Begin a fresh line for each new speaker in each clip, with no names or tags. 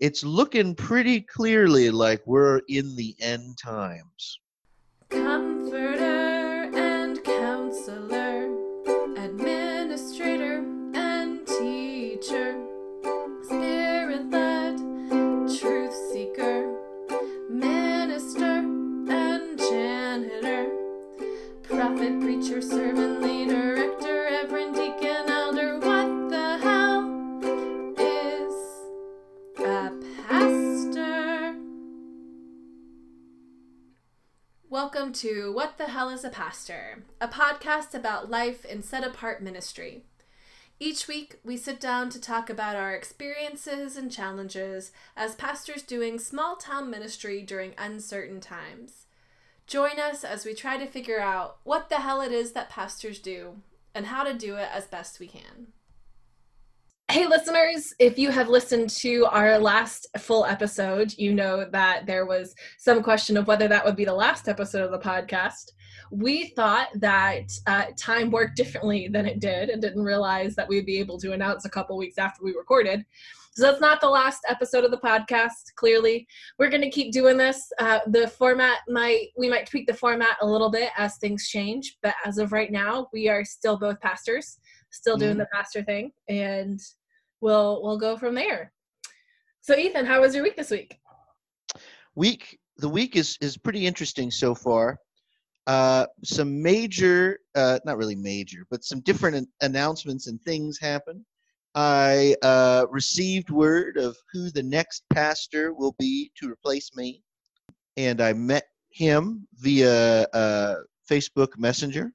it's looking pretty clearly like we're in the end times.
Comforter to What the Hell is a Pastor, a podcast about life in set apart ministry. Each week, we sit down to talk about our experiences and challenges as pastors doing small town ministry during uncertain times. Join us as we try to figure out what the hell it is that pastors do and how to do it as best we can. Hey, listeners, if you have listened to our last full episode, you know that there was some question of whether that would be the last episode of the podcast. We thought that uh, time worked differently than it did and didn't realize that we'd be able to announce a couple weeks after we recorded. So that's not the last episode of the podcast. Clearly, we're going to keep doing this. Uh, the format might we might tweak the format a little bit as things change, but as of right now, we are still both pastors, still doing
Mhm.
the pastor thing, and we'll we'll go from there. So, Ethan, how was your week this week?
Week the week is is pretty interesting so far. Uh, some major, uh, not really major, but some different an- announcements and things happen. I uh, received word of who the next pastor will be to replace me, and I met him via uh, Facebook Messenger.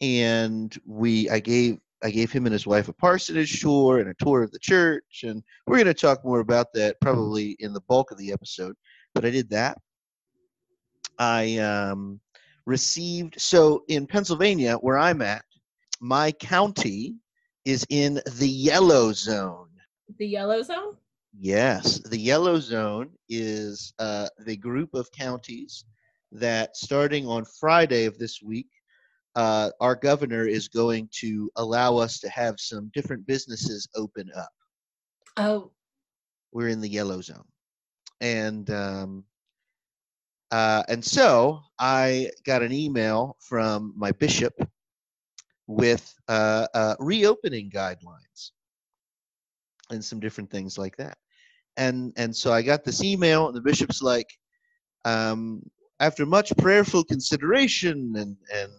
And we, I gave, I gave him and his wife a parsonage tour and a tour of the church, and we're going to talk more about that probably in the bulk of the episode. But I did that. I um, received so in Pennsylvania, where I'm at, my county is in the yellow zone.
The yellow zone?
Yes, the yellow zone is uh, the group of counties that starting on Friday of this week, uh, our governor is going to allow us to have some different businesses open up.
Oh,
We're in the yellow zone, and um, uh, and so I got an email from my bishop with uh, uh, reopening guidelines and some different things like that. And and so I got this email, and the bishop's like, um, after much prayerful consideration and and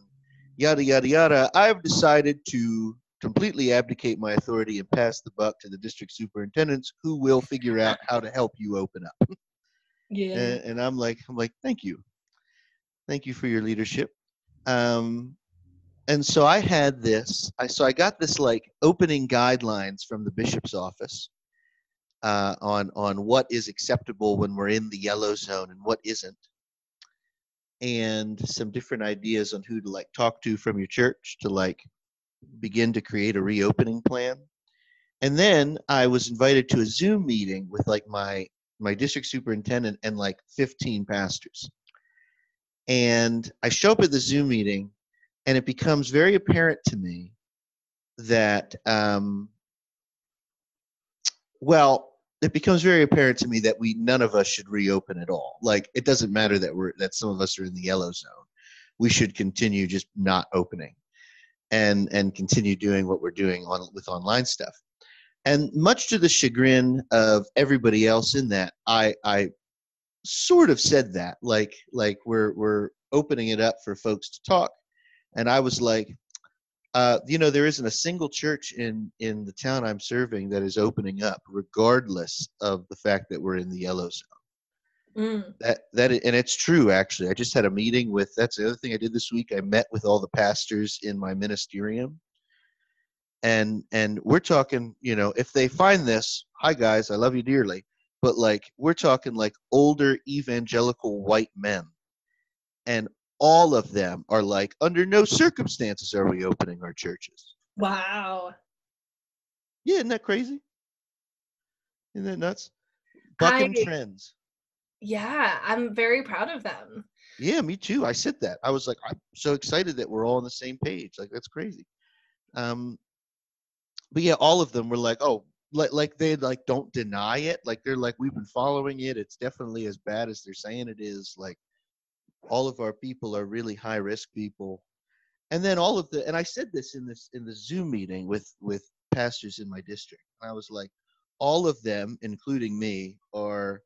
yada yada yada, I've decided to completely abdicate my authority and pass the buck to the district superintendents, who will figure out how to help you open up.
yeah.
and, and I'm like, I'm like, thank you, thank you for your leadership. Um, and so I had this. I so I got this like opening guidelines from the bishop's office uh, on on what is acceptable when we're in the yellow zone and what isn't, and some different ideas on who to like talk to from your church to like begin to create a reopening plan. And then I was invited to a Zoom meeting with like my my district superintendent and like 15 pastors. And I show up at the Zoom meeting, and it becomes very apparent to me that, um, well, it becomes very apparent to me that we none of us should reopen at all. Like it doesn't matter that we're that some of us are in the yellow zone. We should continue just not opening, and and continue doing what we're doing on with online stuff and much to the chagrin of everybody else in that i i sort of said that like like we're we're opening it up for folks to talk and i was like uh, you know there isn't a single church in in the town i'm serving that is opening up regardless of the fact that we're in the yellow zone.
Mm.
that that and it's true actually. I just had a meeting with that's the other thing i did this week. I met with all the pastors in my ministerium. And and we're talking you know if they find this hi guys i love you dearly but like we're talking like older evangelical white men. And all of them are like under no circumstances are we opening our churches
Wow.
yeah isn't that crazy isn't that nuts bucking
I-
trends
Yeah, I'm very proud of them.
Yeah, me too. I said that. I was like, I'm so excited that we're all on the same page. Like that's crazy. Um, but yeah, all of them were like, "Oh, like like they like don't deny it like they're like we've been following it it's definitely as bad as they're saying it is like all of our people are really high risk people. And then all of the and i said this in this in the zoom meeting with with pastors in my district i was like all of them including me are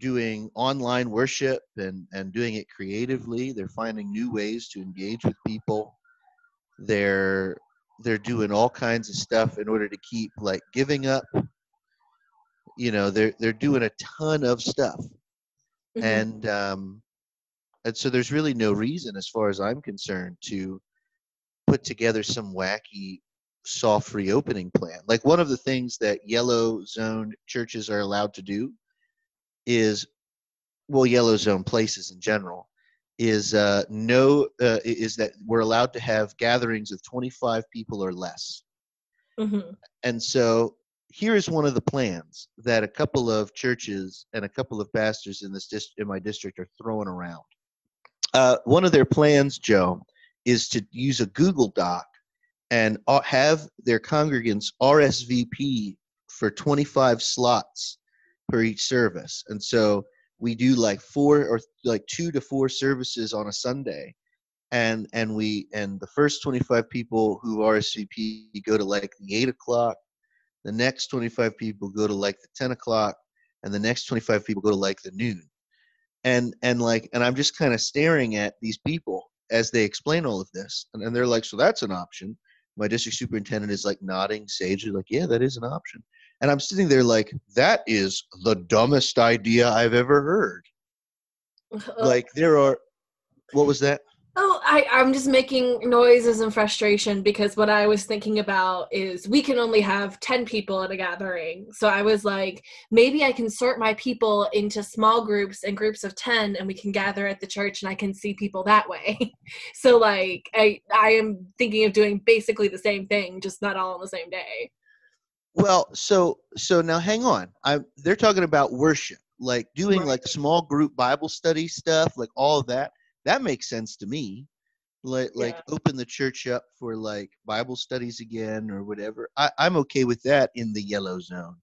doing online worship and and doing it creatively. They're finding new ways to engage with people. They're they're doing all kinds of stuff in order to keep like giving up. You know they're they're doing a ton of stuff. Mm-hmm. and um and so there's really no reason as far as i'm concerned to put together some wacky soft reopening plan. Like one of the things that yellow zone churches are allowed to do is well yellow zone places in general is uh, no uh, is that we're allowed to have gatherings of 25 people or less. Mm-hmm. and so here's one of the plans that a couple of churches and a couple of pastors in this dist- in my district are throwing around uh, one of their plans joe is to use a google doc and uh, have their congregants rsvp for 25 slots per each service. And so we do like four or like two to four services on a Sunday, and and we and the first 25 people who RSVP go to like the eight o'clock, the next 25 people go to like the 10 o'clock, and the next 25 people go to like the noon, and and like and I'm just kind of staring at these people as they explain all of this, and, and they're like, so that's an option. My district superintendent is like nodding sagely, like, yeah, that is an option. And I'm sitting there like, that is the dumbest idea I've ever heard. like there are what was that?
Oh, I, I'm just making noises and frustration because what I was thinking about is we can only have 10 people at a gathering. So I was like, maybe I can sort my people into small groups and groups of 10 and we can gather at the church and I can see people that way. so like I I am thinking of doing basically the same thing, just not all on the same day.
Well, so so now hang on. I they're talking about worship, like doing like small group Bible study stuff, like all of that. That makes sense to me. Like like yeah. open the church up for like Bible studies again or whatever. I, I'm okay with that in the yellow zone.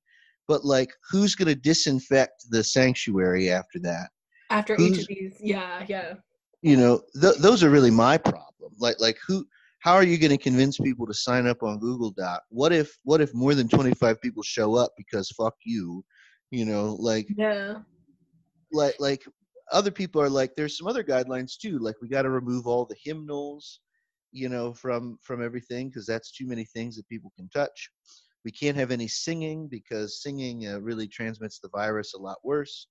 But like who's gonna disinfect the sanctuary after that?
After who's, each of these, yeah, yeah.
You know, th- those are really my problem. Like like who how are you going to convince people to sign up on Google Doc? What if what if more than 25 people show up because fuck you, you know, like
yeah.
Like like other people are like there's some other guidelines too, like we got to remove all the hymnals, you know, from from everything because that's too many things that people can touch. We can't have any singing because singing uh, really transmits the virus a lot worse.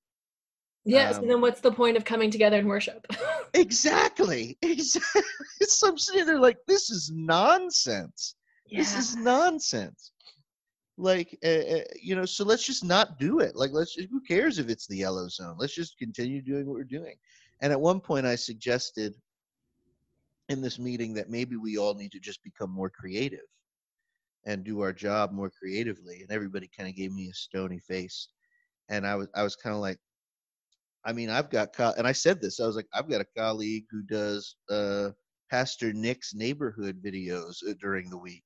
Yes, um, and then what's the point of coming together and worship?
exactly. Exactly. So I'm sitting there like, this is nonsense. Yeah. This is nonsense. Like, uh, you know, so let's just not do it. Like, let's. Who cares if it's the yellow zone? Let's just continue doing what we're doing. And at one point, I suggested in this meeting that maybe we all need to just become more creative and do our job more creatively. And everybody kind of gave me a stony face. And I was, I was kind of like, I mean, I've got, co- and I said this, I was like, I've got a colleague who does uh, Pastor Nick's neighborhood videos uh, during the week,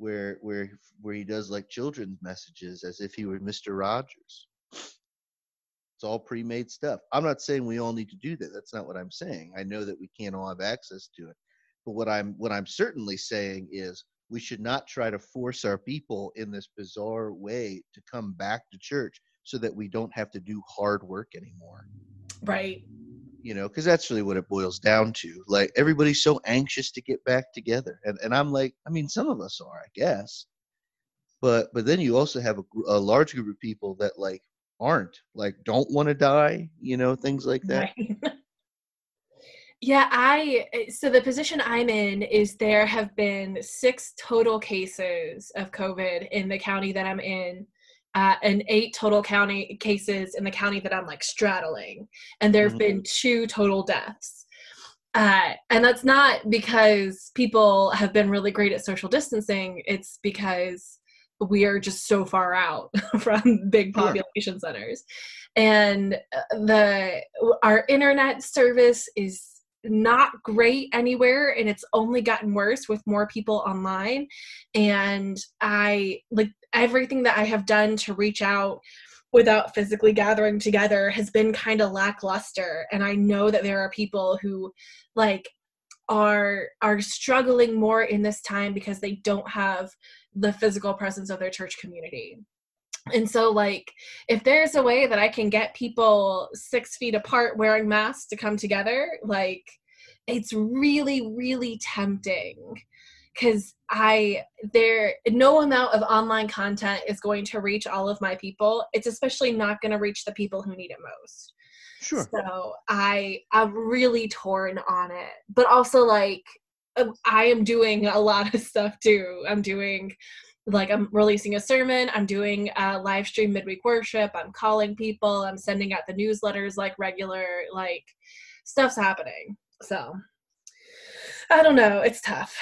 where where where he does like children's messages as if he were Mister Rogers. It's all pre-made stuff. I'm not saying we all need to do that. That's not what I'm saying. I know that we can't all have access to it. But what I'm what I'm certainly saying is we should not try to force our people in this bizarre way to come back to church so that we don't have to do hard work anymore.
Right.
You know, because that's really what it boils down to. Like everybody's so anxious to get back together, and and I'm like, I mean, some of us are, I guess, but but then you also have a, a large group of people that like aren't like don't want to die, you know, things like that. Right.
Yeah, I eh, so the position I'm in is there have been six total cases of COVID in the county that I'm in uh, and eight total county cases in the county that I'm like straddling, and there have mm-hmm. been two total deaths. Uh, and that's not because people have been really great at social distancing. It's because we are just so far out from big population centers, and uh, the our internet service is not great anywhere and it's only gotten worse with more people online and i like everything that I have done to reach out without physically gathering together has been kind of lackluster. And I know that there are people who like are are struggling more in this time because they don't have the physical presence of their church community. And so like if there's a way that i can get people six feet apart wearing masks to come together like it's really really tempting. Because i there no amount of online content is going to reach all of my people. It's especially not going to reach the people who need it most.
Sure.
so i i'm really torn on it. But also like um, i am doing a lot of stuff too. I'm doing like i'm releasing a sermon. I'm doing a live stream midweek worship. I'm calling people. I'm sending out the newsletters like regular like stuff's happening. So i don't know. It's tough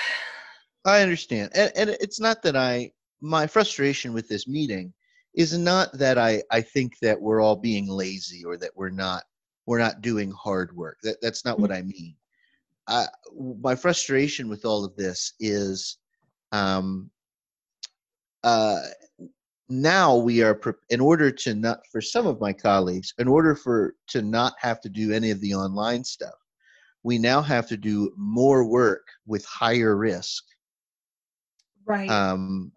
I understand, and, and it's not that I my frustration with this meeting is not that I I think that we're all being lazy or that we're not we're not doing hard work. That that's not what I mean. I, my frustration with all of this is, um, uh, now we are in order to not for some of my colleagues in order for to not have to do any of the online stuff we now have to do more work with higher risk
right.
um,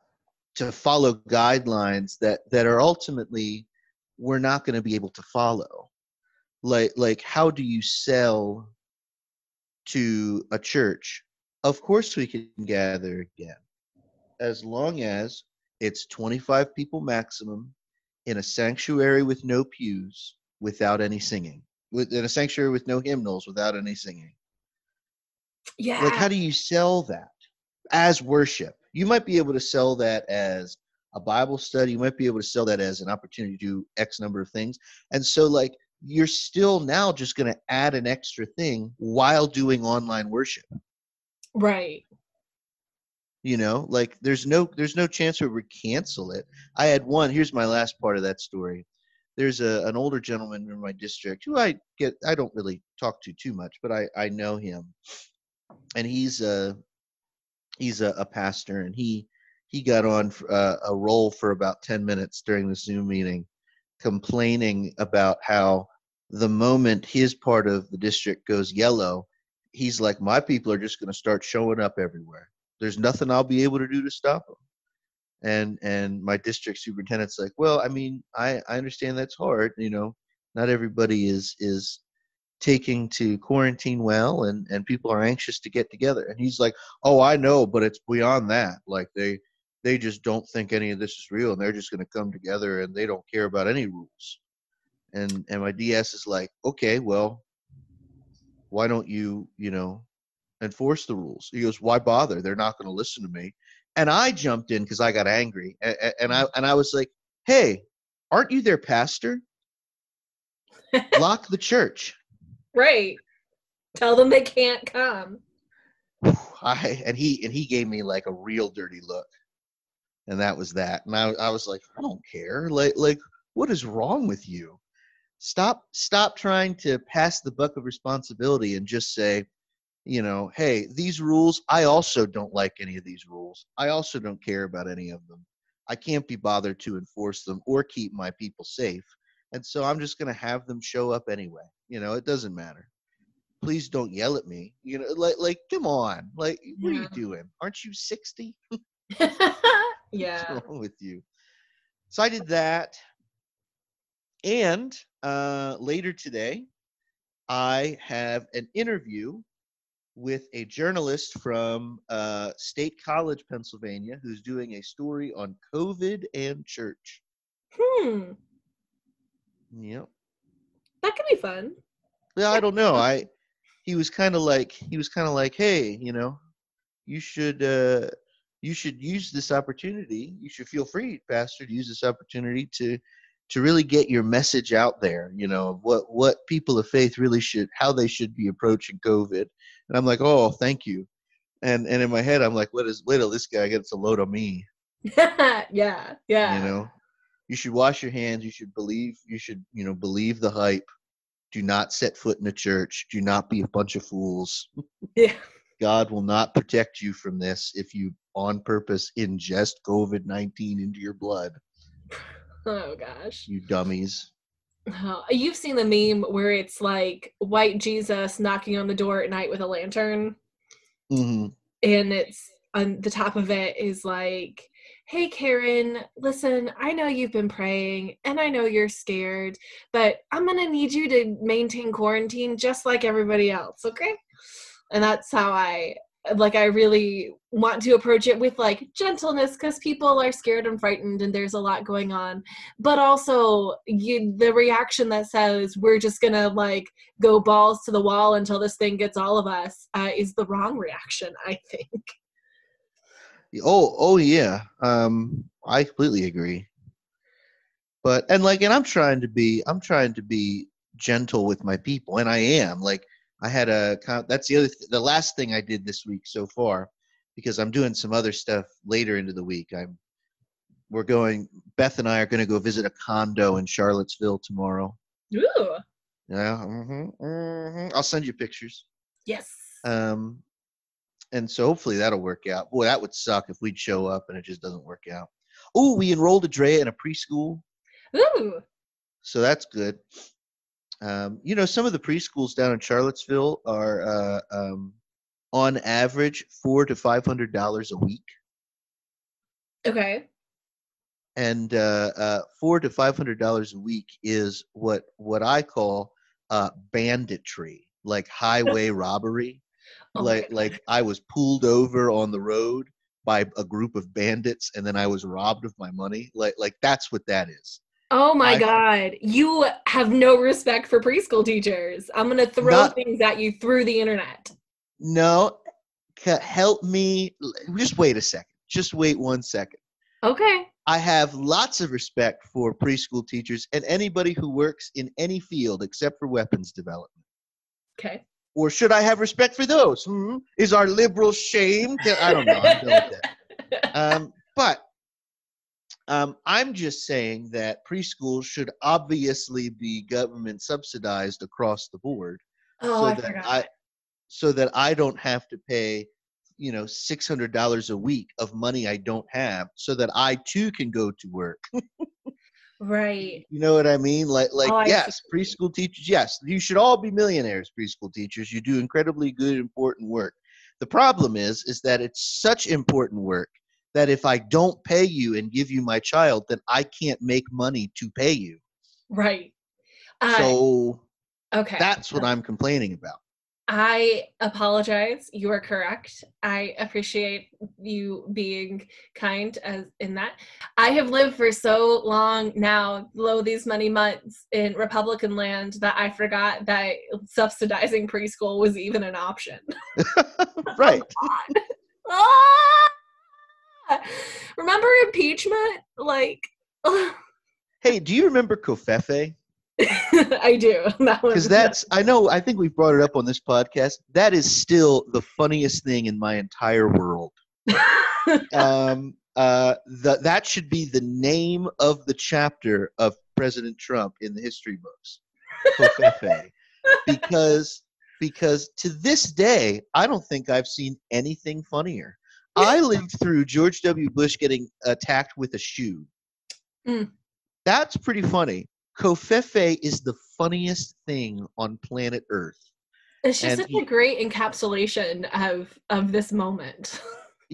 to follow guidelines that that are ultimately we're not going to be able to follow. Like like how do you sell to a church? Of course we can gather again as long as it's 25 people maximum in a sanctuary with no pews without any singing with in a sanctuary with no hymnals without any singing.
Yeah.
like how do you sell that as worship you might be able to sell that as a bible study. You might be able to sell that as an opportunity to do x number of things. And so like you're still now just going to add an extra thing while doing online worship.
Right.
You know like there's no there's no chance we cancel it. I had one here's my last part of that story. There's a, an older gentleman in my district who i get i don't really talk to too much but i i know him. And he's a he's a, a pastor and he he got on uh, a roll for about 10 minutes during the zoom meeting complaining about how the moment his part of the district goes yellow he's like my people are just going to start showing up everywhere. There's nothing i'll be able to do to stop them and and my district superintendent's like well i mean i i understand that's hard you know not everybody is is taking to quarantine well and and people are anxious to get together and he's like oh i know but it's beyond that. Like they they just don't think any of this is real and they're just going to come together and they don't care about any rules. And and my ds is like okay well why don't you you know enforce the rules? He goes why bother? They're not going to listen to me. And i jumped in because i got angry and, and i and i was like hey aren't you their pastor? Lock the church
right tell them they can't come
I and he and he gave me like a real dirty look, and that was that. And I I was like, I don't care. Like like what is wrong with you? Stop stop trying to pass the buck of responsibility and just say, you know, hey, these rules. I also don't like any of these rules. I also don't care about any of them. I can't be bothered to enforce them or keep my people safe, and so I'm just going to have them show up anyway. You know, it doesn't matter please don't yell at me. You know, like like come on, like what are you doing? Aren't you sixty?
yeah
What's wrong with you? So I did that, and uh, later today, I have an interview with a journalist from uh, State College, Pennsylvania, who's doing a story on COVID and church.
hmm
Yep.
that could be fun
Yeah, I don't know. I he was kind of like he was kind of like, hey, you know, you should uh you should use this opportunity. You should feel free, Pastor, to use this opportunity to to really get your message out there. You know what what people of faith really should how they should be approaching COVID. And I'm like, oh, thank you. And and in my head, I'm like, what is wait till this guy gets a load of me.
yeah yeah
You know, you should wash your hands. You should believe. You should you know believe the hype. Do not set foot in a church. Do not be a bunch of fools.
yeah
God will not protect you from this if you on purpose ingest COVID 19 into your blood.
Oh gosh.
You dummies.
Oh, you've seen the meme where it's like white Jesus knocking on the door at night with a lantern,
hmm
and it's on the top of it is like, "Hey Karen, listen, I know you've been praying, and I know you're scared, but I'm gonna need you to maintain quarantine just like everybody else, okay?" And that's how I like. I really want to approach it with like gentleness because people are scared and frightened, and there's a lot going on but also you the reaction that says we're just gonna like go balls to the wall until this thing gets all of us uh, is the wrong reaction i think
Oh, oh yeah. Um, I completely agree. But and like, and I'm trying to be, I'm trying to be gentle with my people, and I am. Like, I had a. That's the other, th- the last thing I did this week so far, because I'm doing some other stuff later into the week. I'm. We're going. Beth and I are going to go visit a condo in Charlottesville tomorrow.
Ooh.
Yeah. hmm hmm I'll send you pictures.
yes
Um, and so hopefully that'll work out. Boy, that would suck if we'd show up and it just doesn't work out. Oh, we enrolled Adrea in a preschool,
Ooh.
so that's good. Um, you know, some of the preschools down in Charlottesville are, uh, um, on average, four to five hundred dollars a week,
okay
and uh, uh, four to five hundred dollars a week is what what I call uh, banditry, like highway robbery.
Oh
like like I was pulled over on the road by a group of bandits and then I was robbed of my money. Like like that's what that is.
oh my
I-
god you have no respect for preschool teachers i'm gonna throw
Not-
things at you through the internet
No, help me. Just wait a second. Just wait one second.
okay
I have lots of respect for preschool teachers and anybody who works in any field except for weapons development.
okay
Or should I have respect for those? Hmm? Is our liberal shame? I don't know. I'm done with that. um, but um, I'm just saying that preschools should obviously be government subsidized across the board,
oh
so
i
that
forgot
I, so that I don't have to pay, you know, six hundred dollars a week of money I don't have, so that I too can go to work.
right
You know what I mean? Like, like
Oh, I see.
yes, preschool teachers. Yes, you should all be millionaires. Preschool teachers, you do incredibly good, important work. The problem is, is that it's such important work that if I don't pay you and give you my child, then I can't make money to pay you.
right uh,
So
okay
that's what I'm complaining about.
I apologize. You are correct. I appreciate you being kind as in that. I have lived for so long now, low these many months in Republican land that I forgot that subsidizing preschool was even an option.
right.
Ah! Remember impeachment? Like
Hey, do you remember covfefe?
I do.
Because
was
that's I know I think we've brought it up on this podcast. That is still the funniest thing in my entire world. um, uh, the, that should be the name of the chapter of President Trump in the history books, because because to this day, I don't think I've seen anything funnier. I lived through George W. Bush getting attacked with a shoe.
Mm.
That's pretty funny. Covfefe is the funniest thing on planet Earth.
It's just
And
such
he-
a great encapsulation of of this moment.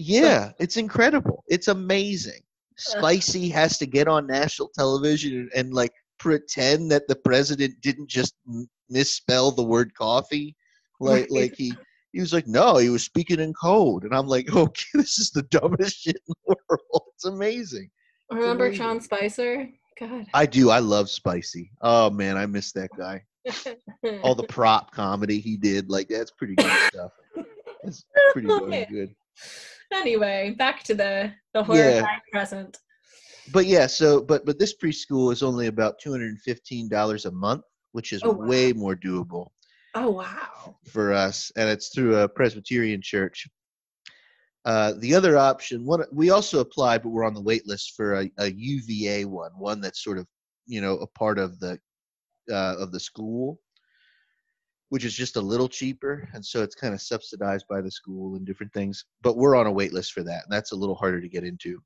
Yeah, it's incredible. It's amazing. Spicy has to get on national television and, and like pretend that the president didn't just misspell the word coffee. Like like he he was like, no, he was speaking in code, and I'm like, okay, this is the dumbest shit in the world. It's amazing.
Remember
amazing.
Sean Spicer? God.
I do. I love Spicy. Oh man, I miss that guy. All the prop comedy he did, like that's pretty good stuff. It's pretty good.
anyway, back to the the horrifying
Yeah.
present.
but yeah so but but this preschool is only about $215 a month which is
Oh, wow.
way more doable
Oh wow.
for us and it's through a presbyterian church uh, the other option one we also applied but we're on the wait list for a, a uva one one that's sort of you know a part of the uh, of the school which is just a little cheaper, and so it's kind of subsidized by the school and different things. But we're on a wait list for that, and that's a little harder to get into.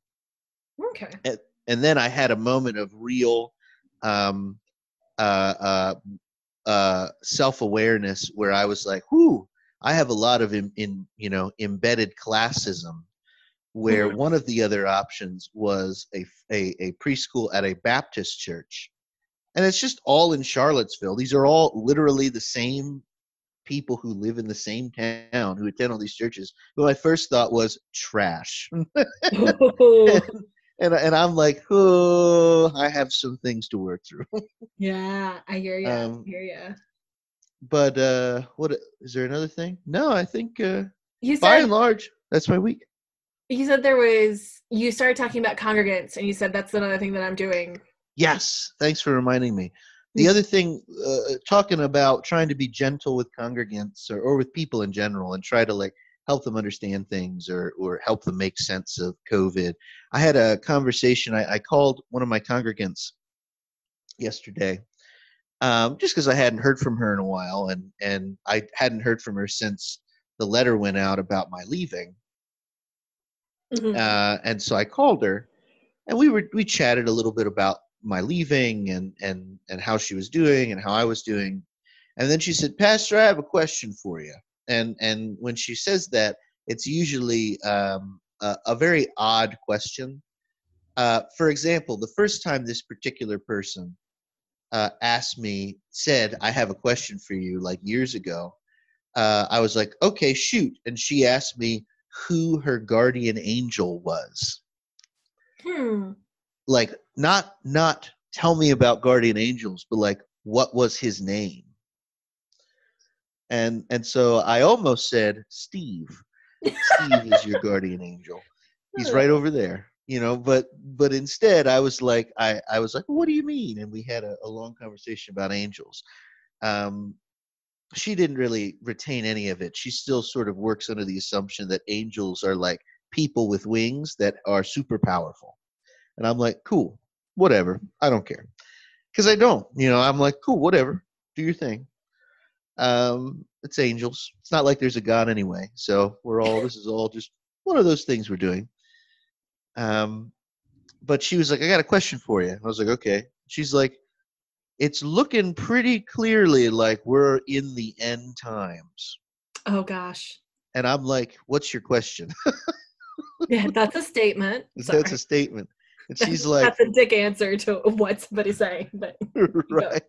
Okay.
And, and then I had a moment of real um, uh, uh, uh, self awareness where I was like, "Whoo, I have a lot of in, in you know embedded classism." Where
Mhm.
one of the other options was a, a a preschool at a Baptist church, and it's just all in Charlottesville. These are all literally the same people who live in the same town who attend all these churches. But my first thought was trash, and and I'm like, oh, I have some things to work through.
yeah, I hear you.
Um,
I hear you.
But uh, what is there another thing? No, I think uh,
You
by
said
and large, that's my week.
you said there was you started talking about congregants, and you said that's another thing that I'm doing.
Yes, thanks for reminding me. The
Mm.
other thing, uh, talking about trying to be gentle with congregants or, or with people in general, and try to like help them understand things or or help them make sense of COVID. I had a conversation. I, I called one of my congregants yesterday, um, just because I hadn't heard from her in a while, and and I hadn't heard from her since the letter went out about my leaving.
Mhm.
uh, and so I called her, and we were we chatted a little bit about my leaving and and and how she was doing and how I was doing, and then she said, "Pastor, I have a question for you." And and when she says that, it's usually um, a, a very odd question. Uh, for example, the first time this particular person uh, asked me, said, "I have a question for you," like years ago, uh, I was like, "Okay, shoot," and she asked me who her guardian angel was.
Hmm.
like not not tell me about guardian angels but like what was his name? And and so i almost said steve. Steve is your guardian angel. He's right over there you know but but instead i was like i i was like what do you mean? And we had a, a long conversation about angels. Um she didn't really retain any of it. She still sort of works under the assumption that angels are like people with wings that are super powerful. And i'm like cool whatever i don't care. Because i don't you know i'm like cool whatever do your thing. Um it's angels. It's not like there's a god anyway so we're all this is all just one of those things we're doing um but she was like i got a question for you. I was like okay. She's like it's looking pretty clearly like we're in the end times.
Oh gosh.
and i'm like what's your question?
Yeah, that's a statement.
that's a statement. And she's like
that's a dick answer to what somebody's saying, but
right.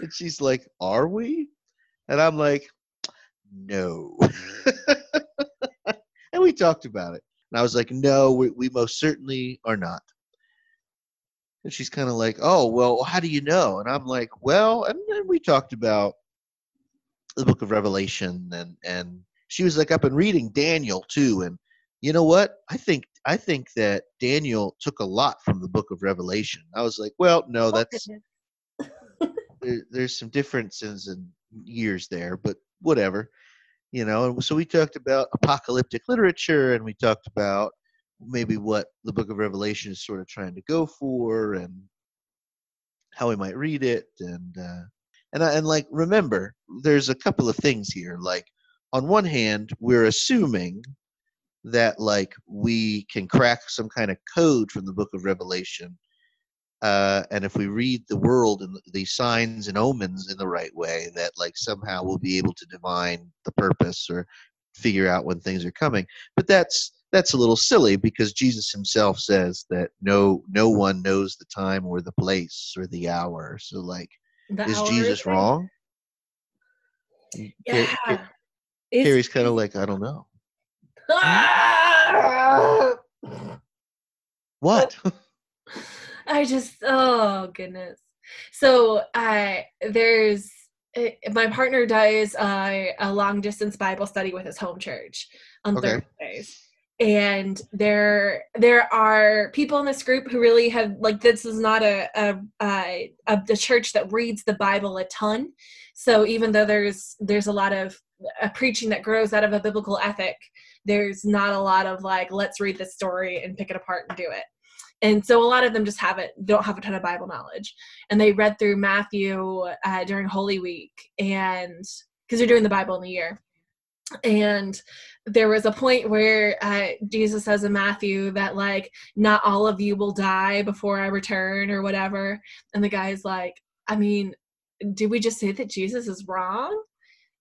and she's like are we? And i'm like no. And we talked about it and i was like no we, we most certainly are not. And she's kind of like oh well how do you know? And i'm like well and then we talked about the book of revelation and and she was like i've been reading daniel too and you know what? I think i think that daniel took a lot from the book of revelation. I was like well no oh, that's there, there's some differences in years there, but whatever, you know. So we talked about apocalyptic literature, and we talked about maybe what the Book of Revelation is sort of trying to go for, and how we might read it, and uh, and and like remember, there's a couple of things here. Like on one hand, we're assuming that like we can crack some kind of code from the Book of Revelation uh, and if we read the world and the signs and omens in the right way, that like somehow we'll be able to divine the purpose or figure out when things are coming. But that's that's a little silly because Jesus himself says that no no one knows the time or the place or the hour. So like,
The
is Jesus
thing?
wrong?
Yeah.
Ca-
It's-
Carrie's kind of like, I don't know.
Ah!
What?
I just oh goodness. So I there's eh, my partner does uh, a long distance Bible study with his home church on
Okay.
Thursdays. And there there are people in this group who really have like this is not a a, a, a the church that reads the Bible a ton. So even though there's there's a lot of a preaching that grows out of a biblical ethic, there's not a lot of like let's read this story and pick it apart and do it and so a lot of them just haven't don't have a ton of bible knowledge and they read through matthew uh, during holy week and because they're doing the Bible in the year. And there was a point where uh, Jesus says in Matthew that like not all of you will die before I return or whatever, and the guy's like, I mean, did we just say that Jesus is wrong?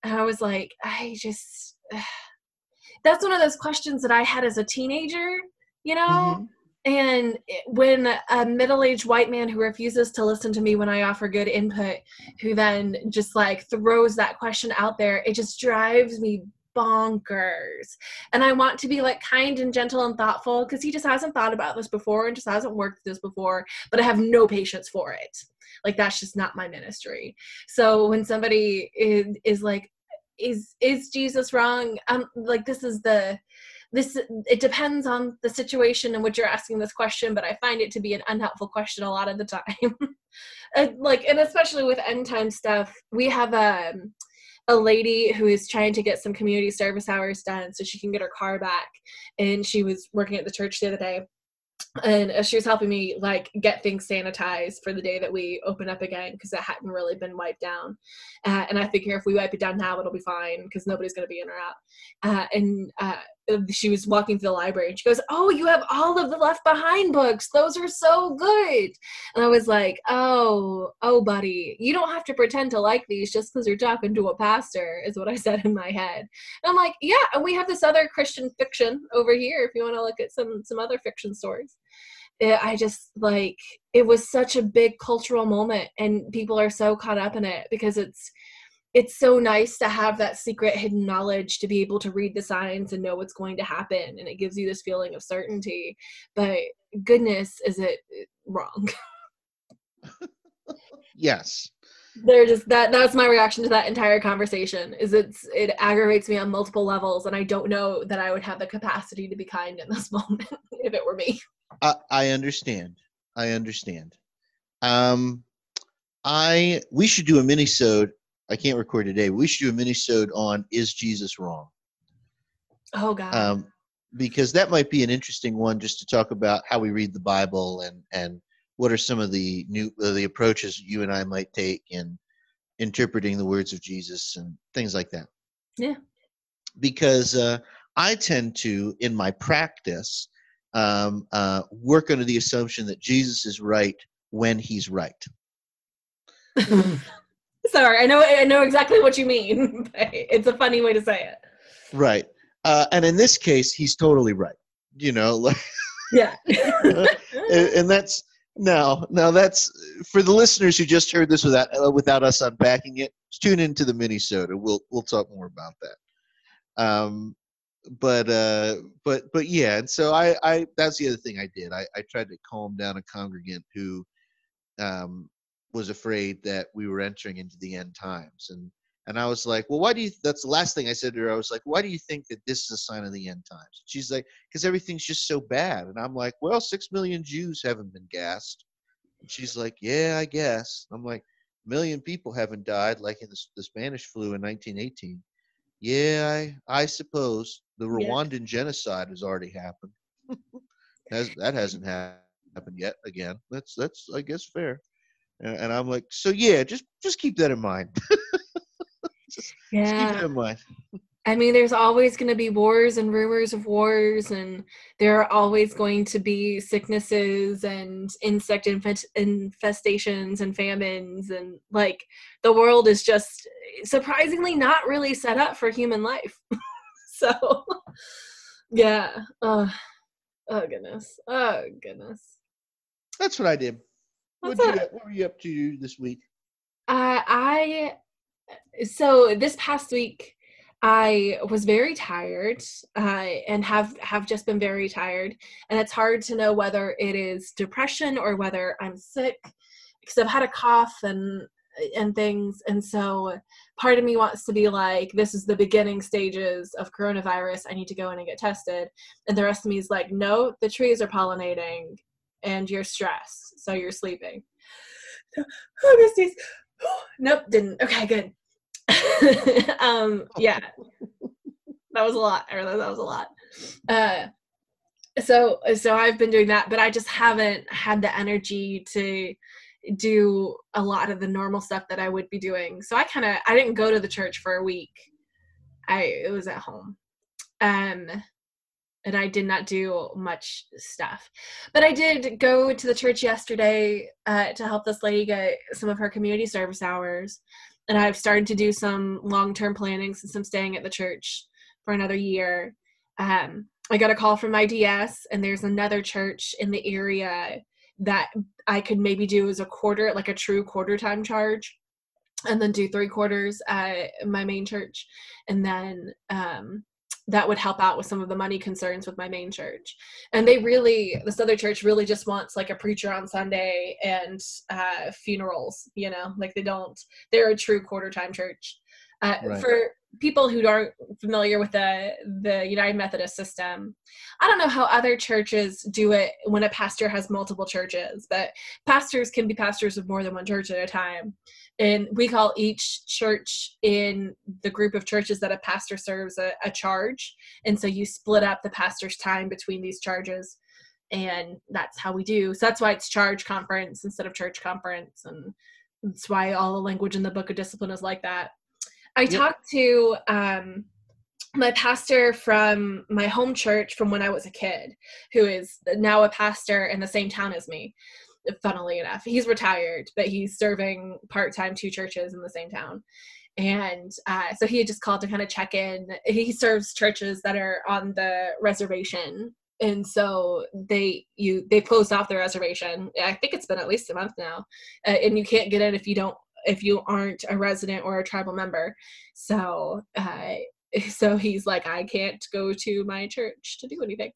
And I was like, I just that's one of those questions that I had as a teenager, you know. Mm-hmm. And when a middle aged white man who refuses to listen to me when I offer good input, who then just like throws that question out there, it just drives me bonkers. And I want to be like kind and gentle and thoughtful because he just hasn't thought about this before and just hasn't worked this before, but I have no patience for it. Like that's just not my ministry. So when somebody is, is like, is is Jesus wrong? Um like this is the this it depends on the situation in which you're asking this question but i find it to be an unhelpful question a lot of the time. Like and especially with end time stuff we have a um, a lady who is trying to get some community service hours done so she can get her car back and she was working at the church the other day and uh, she was helping me like get things sanitized for the day that we open up again because it hadn't really been wiped down. Uh, and i figure if we wipe it down now it'll be fine because nobody's going to be in or out. Uh, and uh, she was walking through the library and she goes oh you have all of the left behind books. Those are so good. And i was like oh oh buddy you don't have to pretend to like these just because you're talking to a pastor is what i said in my head. And i'm like yeah and we have this other christian fiction over here if you want to look at some some other fiction stories. It, I just like it was such a big cultural moment, and people are so caught up in it because it's it's so nice to have that secret hidden knowledge to be able to read the signs and know what's going to happen, and it gives you this feeling of certainty. But goodness, is it wrong?
yes
they're just that that's my reaction to that entire conversation is it's it aggravates me on multiple levels and i don't know that i would have the capacity to be kind in this moment if it were me
I, I understand. I understand. Um, I we should do a mini-sode. I can't record today. We should do a mini-sode on is Jesus wrong?
Oh God.
Um, because that might be an interesting one just to talk about how we read the Bible and and what are some of the new uh, the approaches you and I might take in interpreting the words of Jesus and things like that.
Yeah.
Because uh, I tend to, in my practice, um, uh, work under the assumption that Jesus is right when he's right.
Sorry, I know I know exactly what you mean. it's a funny way to say it.
Right, uh, and in this case, he's totally right. You know, like
yeah,
and, and, that's now now that's for the listeners who just heard this without uh, without us unpacking it. Tune into the mini-sode. We'll we'll talk more about that. Um, but uh but but yeah and so i i that's the other thing i did i i tried to calm down a congregant who um was afraid that we were entering into the end times and and i was like well why do you that's the last thing i said to her i was like why do you think that this is a sign of the end times she's like because everything's just so bad and i'm like well six million jews haven't been gassed and she's like yeah i guess i'm like a million people haven't died like in the, the spanish flu in 1918 yeah, I, I suppose the Rwandan yeah. genocide has already happened. has that hasn't happened yet? Again, that's that's I guess fair. And, and I'm like, so yeah, just just keep that in mind.
just, yeah. Just keep that in mind. I mean, there's always going to be wars and rumors of wars, and there are always going to be sicknesses and insect infestations and famines. And like the world is just surprisingly not really set up for human life. so, yeah. Uh, oh, goodness. Oh, goodness.
That's what I did. What, you, what were you up to this week?
Uh, I, so this past week, I was very tired uh, and have have just been very tired, and it's hard to know whether it is depression or whether I'm sick because I've had a cough and and things, and so part of me wants to be like, this is the beginning stages of coronavirus. I need to go in and get tested, and the rest of me is like, no, the trees are pollinating, and you're stressed, so you're sleeping. Oh, Misty's. nope, didn't. Okay, good. um, yeah, that was a lot. I realized that was a lot. Uh, so so I've been doing that, but I just haven't had the energy to do a lot of the normal stuff that I would be doing. So I kind of I didn't go to the church for a week. I it was at home. Um and I did not do much stuff. But I did go to the church yesterday uh, to help this lady get some of her community service hours. And I've started to do some long term planning since I'm staying at the church for another year. Um, I got a call from my DS, and there's another church in the area that I could maybe do as a quarter, like a true quarter time charge, and then do three quarters at my main church, and then um, that would help out with some of the money concerns with my main church. And they really, this other church really just wants like a preacher on Sunday and uh, funerals, you know, like they don't, they're a true quarter time church. Uh, right. For people who aren't familiar with the the United Methodist system, I don't know how other churches do it when a pastor has multiple churches, but pastors can be pastors of more than one church at a time. And we call each church in the group of churches that a pastor serves a, a, charge. And so you split up the pastor's time between these charges and that's how we do. So that's why it's charge conference instead of church conference and that's why all the language in the book of discipline is like that i yep. talked to um, my pastor from my home church from when i was a kid who is now a pastor in the same town as me funnily enough. He's retired, but he's serving part time two churches in the same town. And uh, so he had just called to kind of check in. He serves churches that are on the reservation. And so they you they closed off the reservation. I think it's been at least a month now, uh, and you can't get in if you don't if you aren't a resident or a tribal member. So uh, so he's like, I can't go to my church to do anything.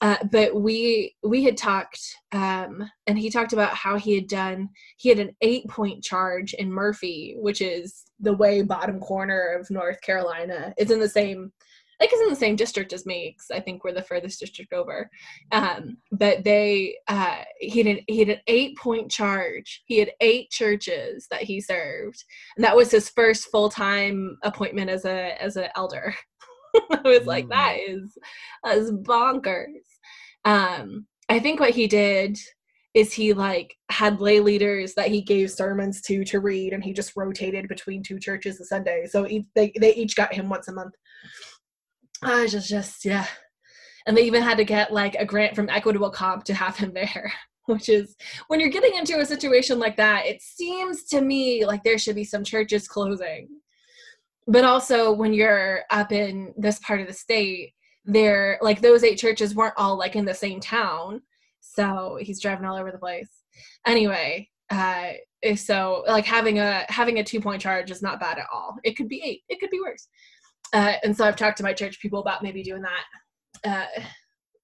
Uh, but we we had talked um, and he talked about how he had done he had an eight point charge in murphy which is the way bottom corner of north carolina it's in the same like it's in the same district as me i think we're the furthest district over um, but they uh, he had an, he had an eight point charge he had eight churches that he served and that was his first full-time appointment as a as an elder I was like, that mm. is that's bonkers. Um, I think what he did is he like had lay leaders that he gave sermons to to read, and he just rotated between two churches a Sunday. So he, they they each got him once a month. I was just just yeah, and they even had to get like a grant from Equitable Comp to have him there. Which is when you're getting into a situation like that, it seems to me like there should be some churches closing. But also when you're up in this part of the state they're like those eight churches weren't all like in the same town. So he's driving all over the place. Anyway uh so like having a having a two point charge is not bad at all. It could be eight. It could be worse uh and so i've talked to my church people about maybe doing that. Uh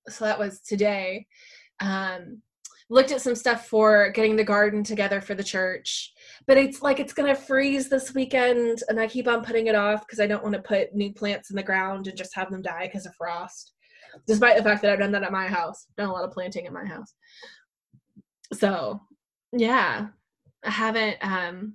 so that was today. Um looked at some stuff for getting the garden together for the church. But it's like it's gonna freeze this weekend and i keep on putting it off because i don't want to put new plants in the ground and just have them die because of frost. Despite the fact that i've done that at my house. Done a lot of planting at my house. So yeah. I haven't um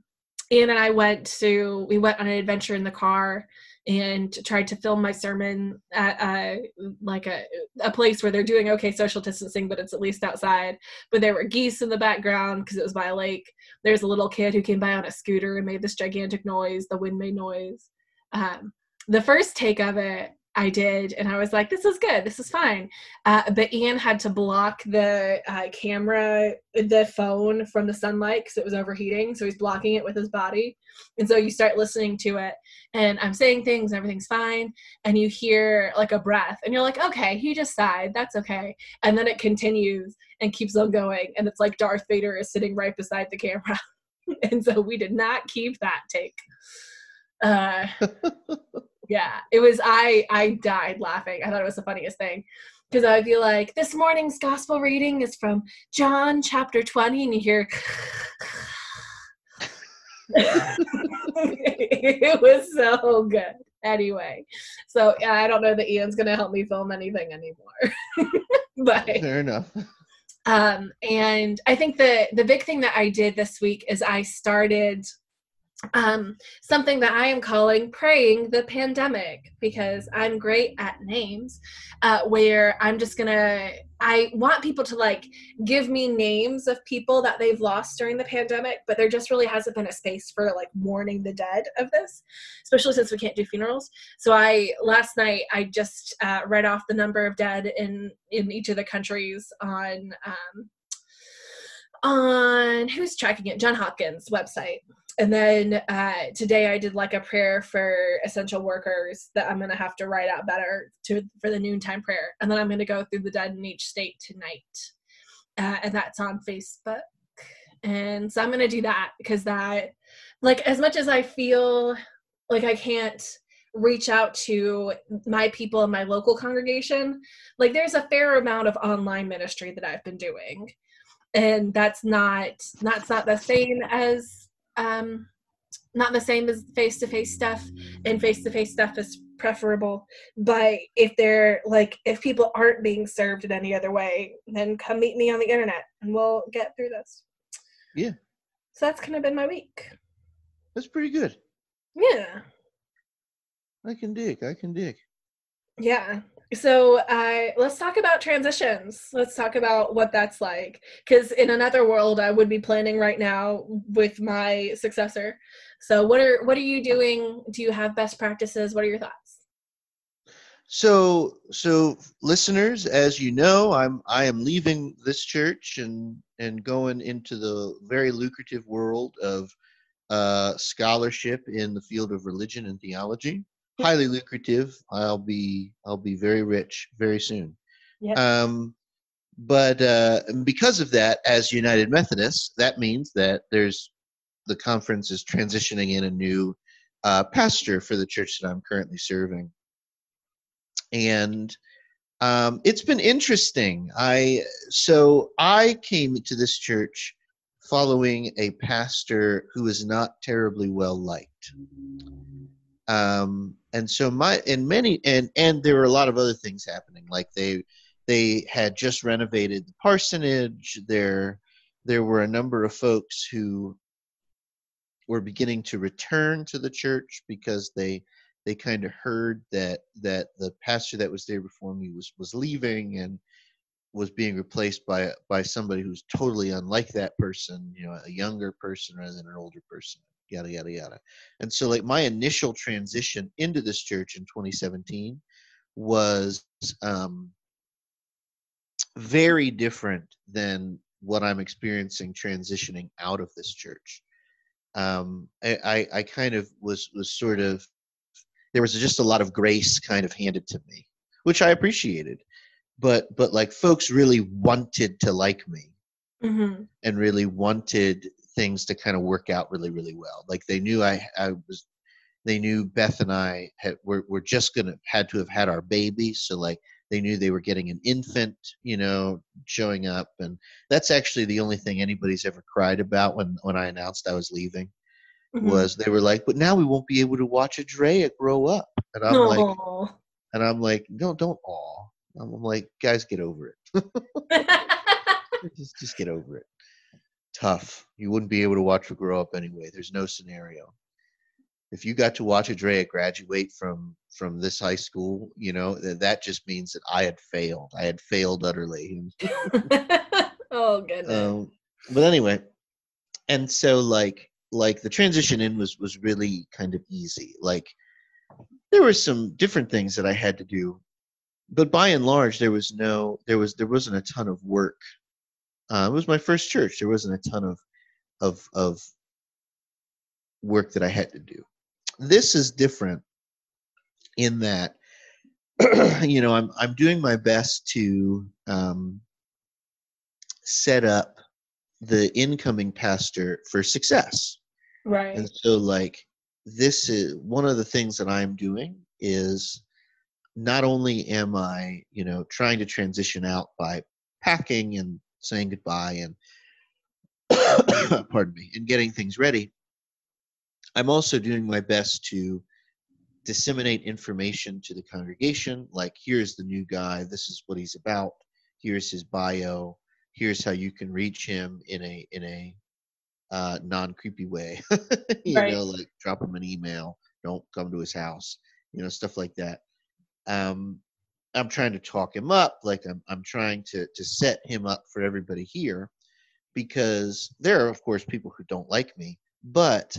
ian and i went to we went on an adventure in the car and tried to film my sermon at uh, like a, a place where they're doing okay social distancing, but it's at least outside. But there were geese in the background because it was by a lake. There's a little kid who came by on a scooter and made this gigantic noise. The wind made noise. Um, the first take of it, I did, and I was like, "This is good. This is fine." Uh, but Ian had to block the uh, camera, the phone from the sunlight because it was overheating. So he's blocking it with his body, and so you start listening to it, and I'm saying things, everything's fine, and you hear like a breath, and you're like, "Okay, he just sighed. That's okay." And then it continues and keeps on going, and it's like Darth Vader is sitting right beside the camera, and so we did not keep that take. Uh, yeah it was i i died laughing. I thought it was the funniest thing. Because i'd be like this morning's gospel reading is from john chapter 20 and you hear it was so good. Anyway so yeah, i don't know that ian's gonna help me film anything anymore. But
fair enough.
um and i think the the big thing that i did this week is i started um, something that I am calling praying the pandemic because I'm great at names. Uh, where I'm just gonna, I want people to like give me names of people that they've lost during the pandemic, but there just really hasn't been a space for like mourning the dead of this, especially since we can't do funerals. So I last night I just uh, read off the number of dead in in each of the countries on um, on who's tracking it, John Hopkins website and then uh, today I did like a prayer for essential workers that I'm gonna have to write out better to for the noontime prayer, and then I'm gonna go through the dead in each state tonight, uh, and that's on Facebook, and so I'm gonna do that because that, like, as much as I feel like I can't reach out to my people in my local congregation, like there's a fair amount of online ministry that I've been doing, and that's not that's not the same as um, not the same as face to face stuff, and face to face stuff is preferable. But if they're like, if people aren't being served in any other way, then come meet me on the internet and we'll get through this.
Yeah.
So that's kind of been my week.
That's pretty good.
Yeah.
I can dig. I can dig.
Yeah so uh, let's talk about transitions. Let's talk about what that's like. Because in another world i would be planning right now with my successor. So what are what are you doing? Do you have best practices? What are your thoughts?
So so listeners as you know i'm i am leaving this church and and going into the very lucrative world of uh, scholarship in the field of religion and theology highly lucrative. I'll be I'll be very rich very soon. Yep. Um, but uh, because of that, as United Methodists, that means that there's the conference is transitioning in a new uh, pastor for the church that I'm currently serving, and um, it's been interesting. I so I came to this church following a pastor who is not terribly well liked um, and so my and many and and there were a lot of other things happening like they they had just renovated the parsonage. There there were a number of folks who were beginning to return to the church because they they kind of heard that that the pastor that was there before me was was leaving and was being replaced by by somebody who's totally unlike that person you know a younger person rather than an older person yada yada yada. And so like my initial transition into this church in 2017 was um very different than what i'm experiencing transitioning out of this church. Um i i, I kind of was was sort of there was just a lot of grace kind of handed to me which i appreciated. But but like folks really wanted to like me mm-hmm. and really wanted things to kind of work out really really well. Like they knew i i was they knew beth and i had were, were just gonna had to have had our baby so like they knew they were getting an infant you know showing up and that's actually the only thing anybody's ever cried about when when i announced i was leaving mm-hmm. was they were like but now we won't be able to watch Adrea grow up. And i'm Aww. like and i'm like no don't all i'm like guys get over it. Just just get over it tough. You wouldn't be able to watch her grow up anyway. There's no scenario. If you got to watch Adrea graduate from from this high school, you know that that just means that I had failed. I had failed utterly.
oh goodness. Um,
but anyway, and so like like the transition in was was really kind of easy. Like there were some different things that I had to do, but by and large there was no there was there wasn't a ton of work uh, it was my first church. There wasn't a ton of of of work that I had to do. This is different in that you know I'm I'm doing my best to um, set up the incoming pastor for success.
Right.
And so like this is one of the things that I'm doing is not only am I, you know, trying to transition out by packing and saying goodbye and pardon me and getting things ready i'm also doing my best to disseminate information to the congregation like here's the new guy this is what he's about here's his bio here's how you can reach him in a in a uh, non creepy way you right. know like drop him an email don't come to his house you know stuff like that um I'm trying to talk him up, like I'm I'm trying to to set him up for everybody here, because there are of course people who don't like me, but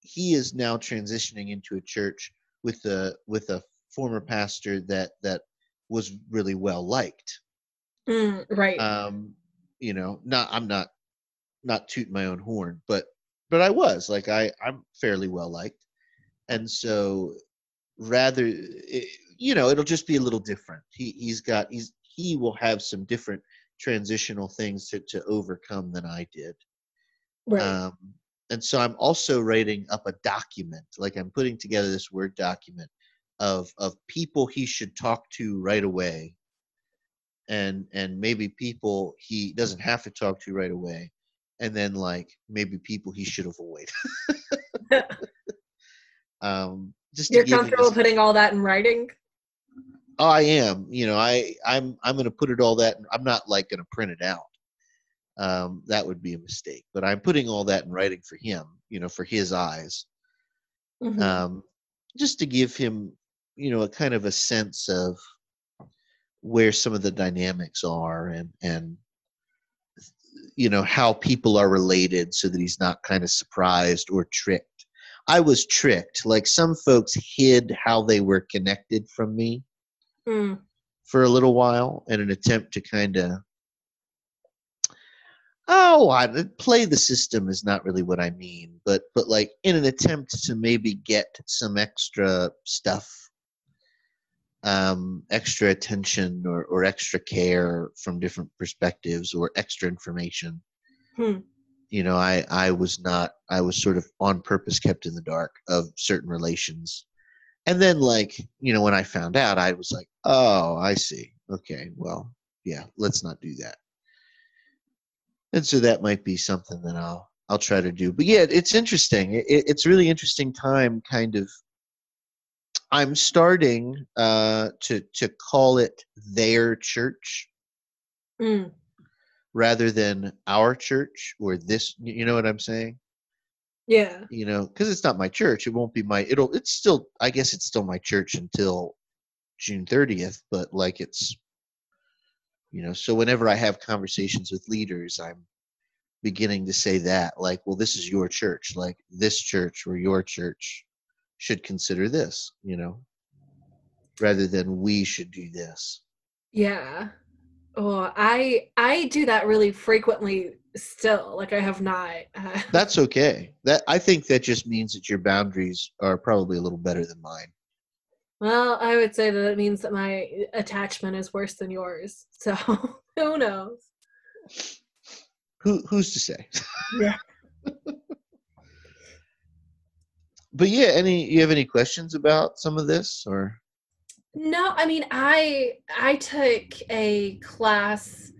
he is now transitioning into a church with a with a former pastor that that was really well liked.
Mm, right.
Um, you know, not I'm not not tooting my own horn, but but I was like I I'm fairly well liked, and so rather it, you know it'll just be a little different. He he's got he's he will have some different transitional things to to overcome than I did.
right.
Um, and so I'm also writing up a document, like I'm putting together this word document of of people he should talk to right away, and and maybe people he doesn't have to talk to right away, and then like maybe people he should avoid. um, just
You're comfortable putting all that in writing?
Oh, I am. You know, I I'm I'm going to put it all that. I'm not like going to print it out. Um, that would be a mistake. But I'm putting all that in writing for him. You know, for his eyes,
Mhm.
um, just to give him, you know, a kind of a sense of where some of the dynamics are and and you know how people are related, so that he's not kind of surprised or tricked. I was tricked. Like some folks hid how they were connected from me
Mm,
for a little while in an attempt to kind of oh I, play the system is not really what i mean but but like in an attempt to maybe get some extra stuff um extra attention or, or extra care from different perspectives or extra information
Hmm.
you know i i was not i was sort of on purpose kept in the dark of certain relations and then like you know when i found out i was like oh i see. Okay well yeah let's not do that. And so that might be something that i'll i'll try to do. But yeah it's interesting. It, it's really interesting time kind of i'm starting uh to to call it their church.
Mm.
rather than our church or this you know what i'm saying
Yeah.
you know because it's not my church it won't be my it'll it's still i guess it's still my church until june 30th but like it's you know so whenever i have conversations with leaders i'm beginning to say that like well this is your church like this church or your church should consider this you know rather than we should do this
Yeah. Oh, I I do that really frequently still. Like I have not. Uh,
that's okay that i think that just means that your boundaries are probably a little better than mine
well, I would say that it means that my attachment is worse than yours. So who knows?
who who's to say
Yeah.
but yeah any you have any questions about some of this or
No, I mean I I took a class.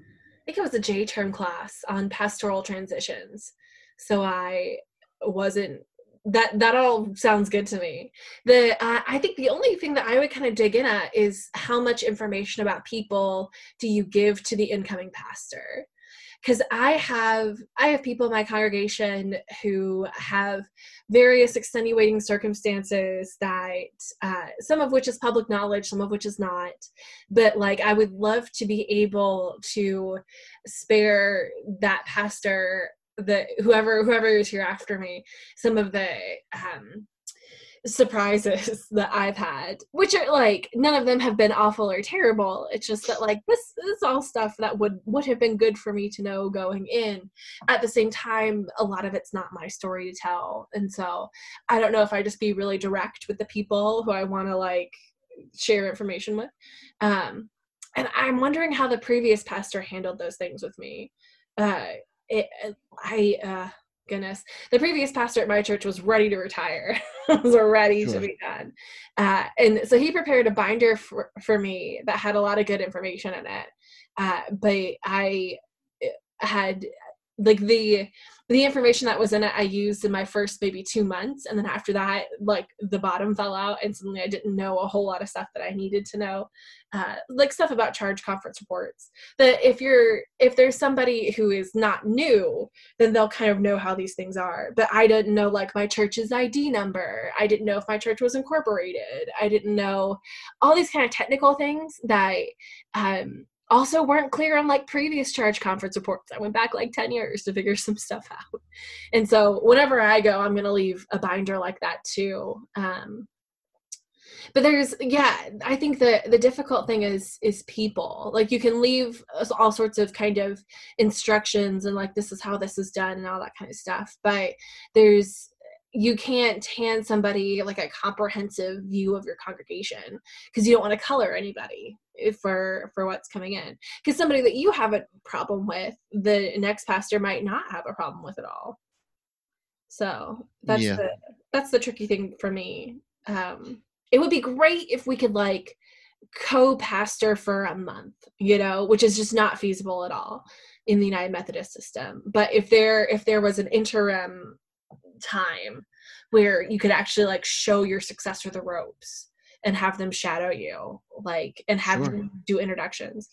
I think it was a J term class on pastoral transitions. So I wasn't that that all sounds good to me. The uh, I think the only thing that I would kind of dig in at is how much information about people do you give to the incoming pastor? Because I have I have people in my congregation who have various extenuating circumstances that uh, some of which is public knowledge some of which is not. But like i would love to be able to spare that pastor the whoever whoever is here after me some of the um surprises that I've had, which are like none of them have been awful or terrible. It's just that like this, is all stuff that would would have been good for me to know going in. At the same time, a lot of it's not my story to tell, and so I don't know if I just be really direct with the people who I want to like share information with. Um, and I'm wondering how the previous pastor handled those things with me. Uh, it, I uh, goodness. The previous pastor at my church was ready to retire. Was ready
Sure.
to be done. Uh, and so he prepared a binder for, for me that had a lot of good information in it. Uh, but i eh, had like the the information that was in it i used in my first maybe two months and then after that like the bottom fell out and suddenly i didn't know a whole lot of stuff that i needed to know uh, like stuff about charge conference reports. That if you're if there's somebody who is not new then they'll kind of know how these things are. But i didn't know like my church's id number. I didn't know if my church was incorporated. I didn't know all these kind of technical things that um, also weren't clear on like previous charge conference reports. I went back like 10 years to figure some stuff out. And so whenever I go, I'm going to leave a binder like that too. Um, but there's yeah i think the the difficult thing is is people like you can leave all sorts of kind of instructions and like this is how this is done and all that kind of stuff but there's you can't hand somebody like a comprehensive view of your congregation because you don't want to color anybody for for what's coming in. Because somebody that you have a problem with the next pastor might not have a problem with it all. So that's yeah. the that's the tricky thing for me. Um it would be great if we could like co-pastor for a month you know which is just not feasible at all in the united methodist system. But if there if there was an interim time where you could actually like show your successor the ropes and have them shadow you like and have sure. them do introductions.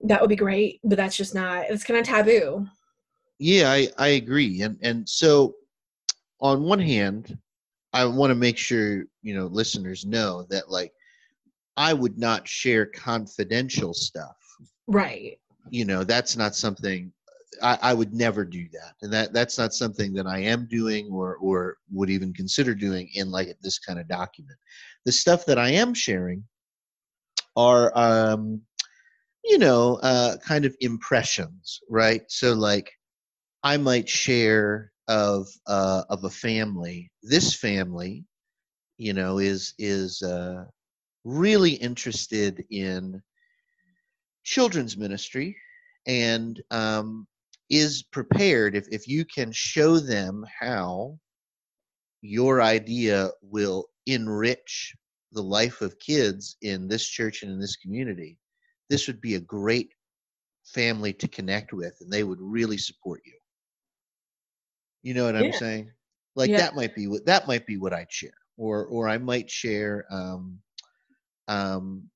That would be great but that's just not it's kind of taboo.
Yeah i i agree and and so on one hand i want to make sure you know listeners know that like i would not share confidential stuff.
Right.
You know that's not something I, I, would never do that, and that that's not something that I am doing or or would even consider doing in like this kind of document. The stuff that I am sharing are, um, you know, uh, kind of impressions, right? So like, I might share of uh, of a family. This family, you know, is is uh, really interested in children's ministry and um, is prepared if, if you can show them how your idea will enrich the life of kids in this church and in this community this would be a great family to connect with and they would really support you. You know what i'm saying? Like yeah. that might be what that might be what i'd share or or i might share um um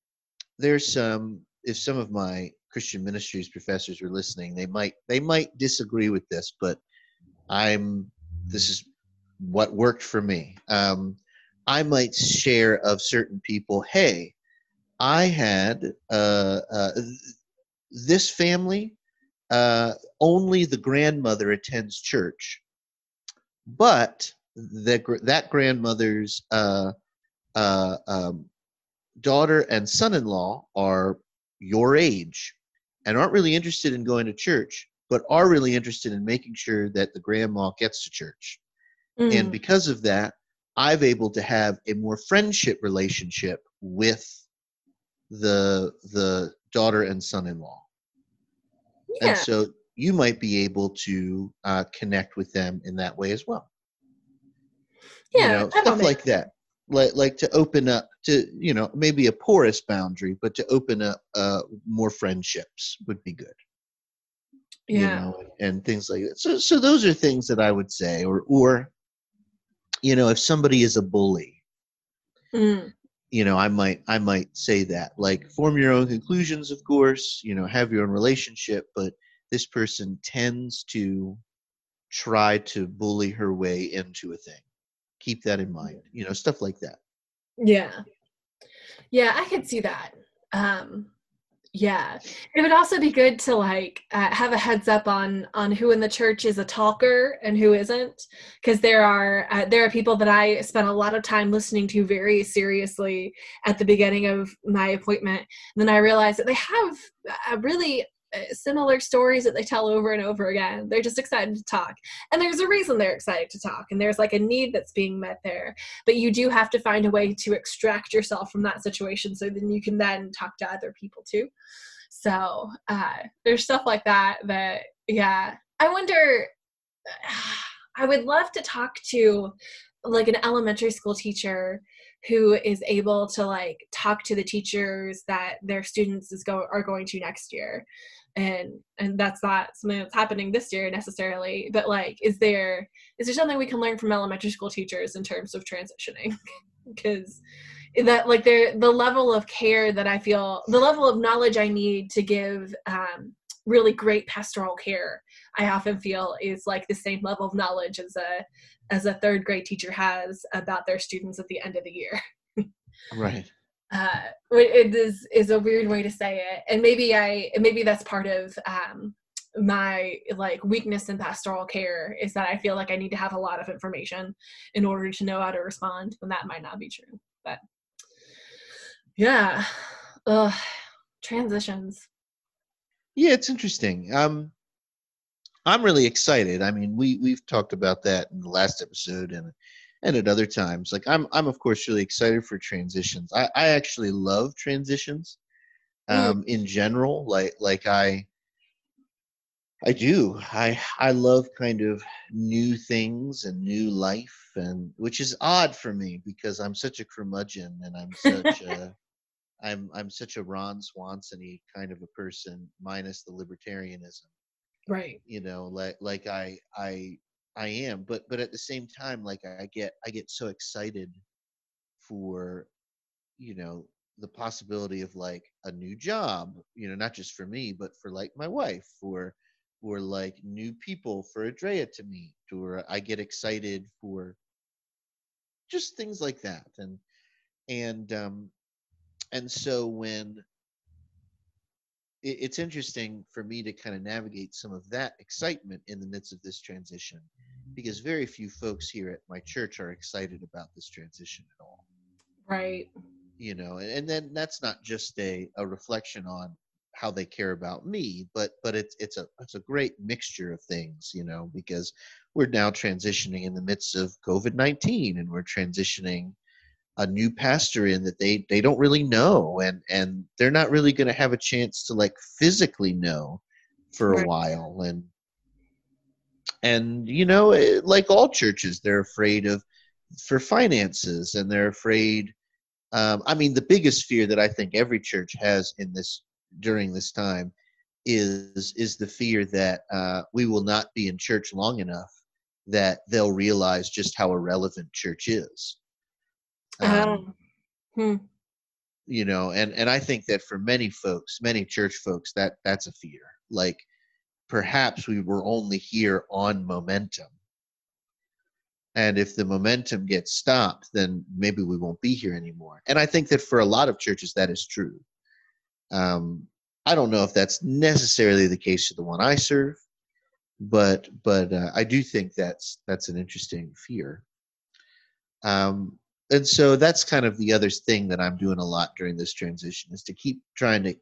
there's some if some of my Christian ministries professors are listening, they might they might disagree with this, but I'm this is what worked for me. Um, I might share of certain people, hey, I had uh, uh, this family. Uh, only the grandmother attends church, but the, that grandmother's uh, uh, um, daughter and son-in-law are your age and aren't really interested in going to church, but are really interested in making sure that the grandma gets to church. Mm. And because of that, I've able to have a more friendship relationship with the the daughter and son-in-law. Yeah. And so you might be able to uh, connect with them in that way as well.
Yeah, you know,
stuff like that like like to open up to you know maybe a porous boundary but to open up uh more friendships would be good.
Yeah. you know,
and things like that. So so those are things that i would say or or you know if somebody is a bully mm. you know i might i might say that. Like form your own conclusions of course you know have your own relationship but this person tends to try to bully her way into a thing keep that in mind you know stuff like that.
Yeah. Yeah i could see that. Um yeah. It would also be good to like uh, have a heads up on on who in the church is a talker and who isn't because there are uh, there are people that i spent a lot of time listening to very seriously at the beginning of my appointment. And then i realized that they have a really similar stories that they tell over and over again. They're just excited to talk. And there's a reason they're excited to talk. And there's like a need that's being met there. But you do have to find a way to extract yourself from that situation so then you can then talk to other people too. So uh, there's stuff like that that, yeah. I wonder, I would love to talk to like an elementary school teacher who is able to like talk to the teachers that their students is go are going to next year and and that's not something that's happening this year necessarily but like is there is there something we can learn from elementary school teachers in terms of transitioning? Because that like there the level of care that i feel the level of knowledge i need to give um, really great pastoral care i often feel is like the same level of knowledge as a as a third grade teacher has about their students at the end of the year.
Right
uh it is is a weird way to say it. And maybe i maybe that's part of um my like weakness in pastoral care is that i feel like i need to have a lot of information in order to know how to respond and that might not be true but yeah. Ugh. transitions.
Yeah it's interesting. Um i'm really excited. I mean we we've talked about that in the last episode and and at other times like i'm i'm of course really excited for transitions i i actually love transitions mm. um mm. in general like like i I do. I I love kind of new things and new life, and which is odd for me because I'm such a curmudgeon and I'm such a I'm I'm such a Ron Swanson kind of a person, minus the libertarianism.
Right.
You know, like like I I I am, but but at the same time, like I get I get so excited for, you know, the possibility of like a new job. You know, not just for me, but for like my wife, for or like new people for Andrea to meet, or I get excited for just things like that. And and um and so when it's interesting for me to kind of navigate some of that excitement in the midst of this transition because very few folks here at my church are excited about this transition at all.
Right.
You know and, and then that's not just a, a reflection on how they care about me but but it's it's a it's a great mixture of things you know because we're now transitioning in the midst of covid-19 and we're transitioning a new pastor in that they they don't really know and and they're not really going to have a chance to like physically know for a while and and you know it, like all churches they're afraid of for finances and they're afraid um, i mean the biggest fear that i think every church has in this during this time is is the fear that uh, we will not be in church long enough that they'll realize just how irrelevant church is. Um, um, hmm. You know, and and I think that for many folks, many church folks, that that's a fear. Like perhaps we were only here on momentum. And if the momentum gets stopped, then maybe we won't be here anymore. And I think that for a lot of churches, that is true. Um, I don't know if that's necessarily the case to the one I serve, but but uh, I do think that's that's an interesting fear. Um, and so that's kind of the other thing that I'm doing a lot during this transition is to keep trying to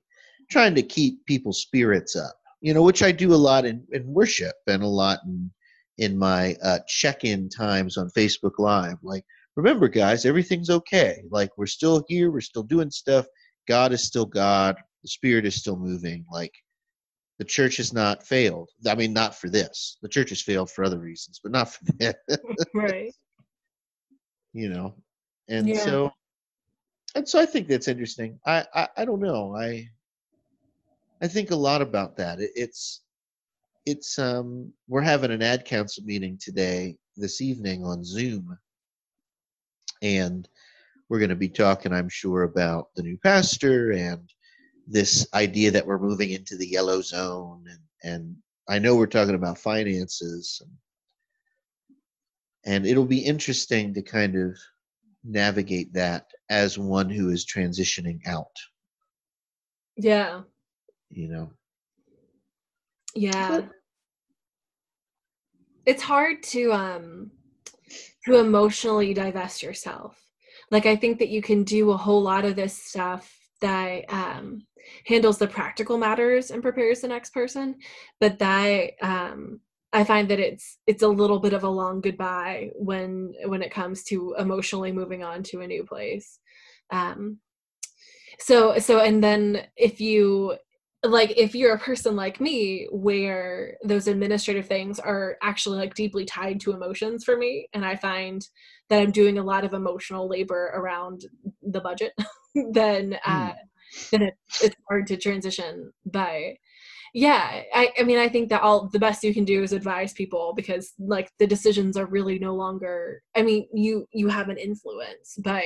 trying to keep people's spirits up. You know, which I do a lot in, in worship and a lot in in my uh, check-in times on Facebook Live. Like, remember, guys, everything's okay. Like, we're still here. We're still doing stuff God is still God. The Spirit is still moving. Like the church has not failed. I mean, not for this. The church has failed for other reasons, but not for this.
right.
You know, and yeah. so, and so I think that's interesting. I, I, I don't know. I, I think a lot about that. It, it's, it's um, we're having an ad council meeting today, this evening on Zoom, and we're going to be talking, I'm sure, about the new pastor and this idea that we're moving into the yellow zone. And, and I know we're talking about finances. And, and it'll be interesting to kind of navigate that as one who is transitioning out.
Yeah.
You know?
Yeah. But, it's hard to um to emotionally divest yourself like i think that you can do a whole lot of this stuff that um, handles the practical matters and prepares the next person but that um, i find that it's it's a little bit of a long goodbye when when it comes to emotionally moving on to a new place um, so so and then if you like if you're a person like me where those administrative things are actually like deeply tied to emotions for me and i find that i'm doing a lot of emotional labor around the budget then uh mm. then it, it's hard to transition by yeah I, I mean i think that all the best you can do is advise people because like the decisions are really no longer i mean you you have an influence but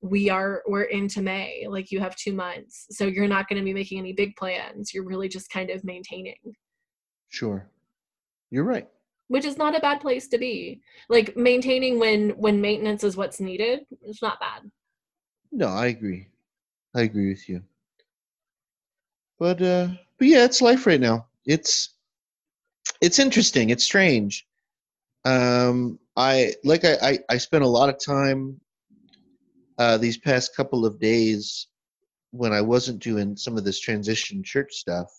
we are we're into may like you have two months. So you're not going to be making any big plans. You're really just kind of maintaining.
Sure. You're right.
Which is not a bad place to be. Like maintaining when when maintenance is what's needed it's not bad.
No i agree. I agree with you. But uh but yeah, it's life right now. It's it's interesting. It's strange. Um, I like I, I, I spent a lot of time uh, these past couple of days when I wasn't doing some of this transition church stuff,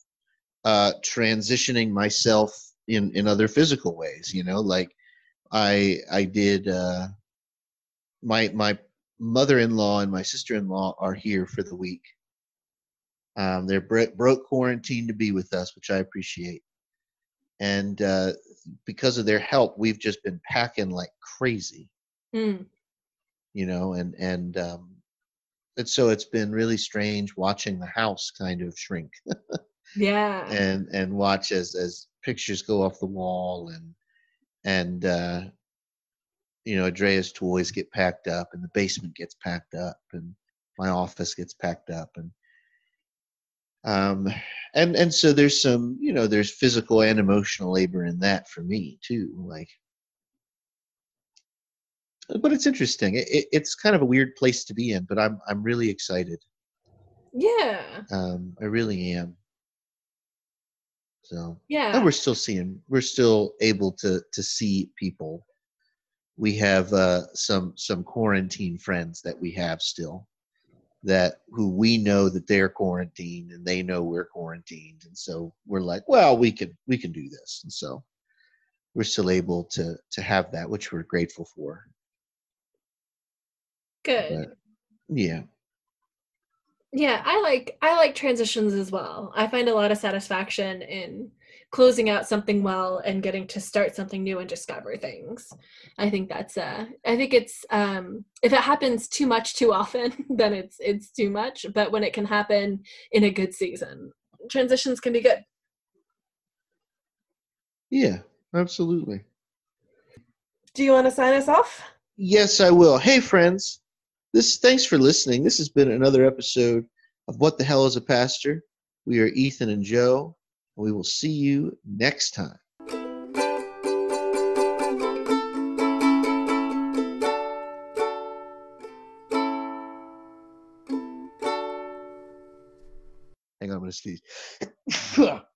uh, transitioning myself in in other physical ways. You know, like I I did. Uh, my my mother-in-law and my sister-in-law are here for the week um, they're bro- broke quarantine to be with us, which I appreciate. And uh, because of their help, we've just been packing like crazy. Mm. You know, and and um, and so it's been really strange watching the house kind of shrink.
yeah.
And and watch as as pictures go off the wall and and uh, you know Andrea's toys get packed up and the basement gets packed up and my office gets packed up and um, and and so there's some you know there's physical and emotional labor in that for me too like but it's interesting. It, it, it's kind of a weird place to be in but i'm i'm really excited.
Yeah.
Um i really am. So
yeah.
and we're still seeing we're still able to to see people. We have uh some some quarantine friends that we have still that who we know that they're quarantined and they know we're quarantined. And so we're like well we can we can do this. And so we're still able to to have that which we're grateful for.
Good.
But, yeah.
Yeah i like i like transitions as well. I find a lot of satisfaction in closing out something well and getting to start something new and discover things. I think that's uh i think it's um if it happens too much too often then it's it's too much. But when it can happen in a good season transitions can be good.
Yeah absolutely.
Do you want to sign us off?
Yes i will. Hey friends. This thanks for listening. This has been another episode of what the hell is a pastor? We are ethan and joe we will see you next time. Hang on, I'm going to sneeze.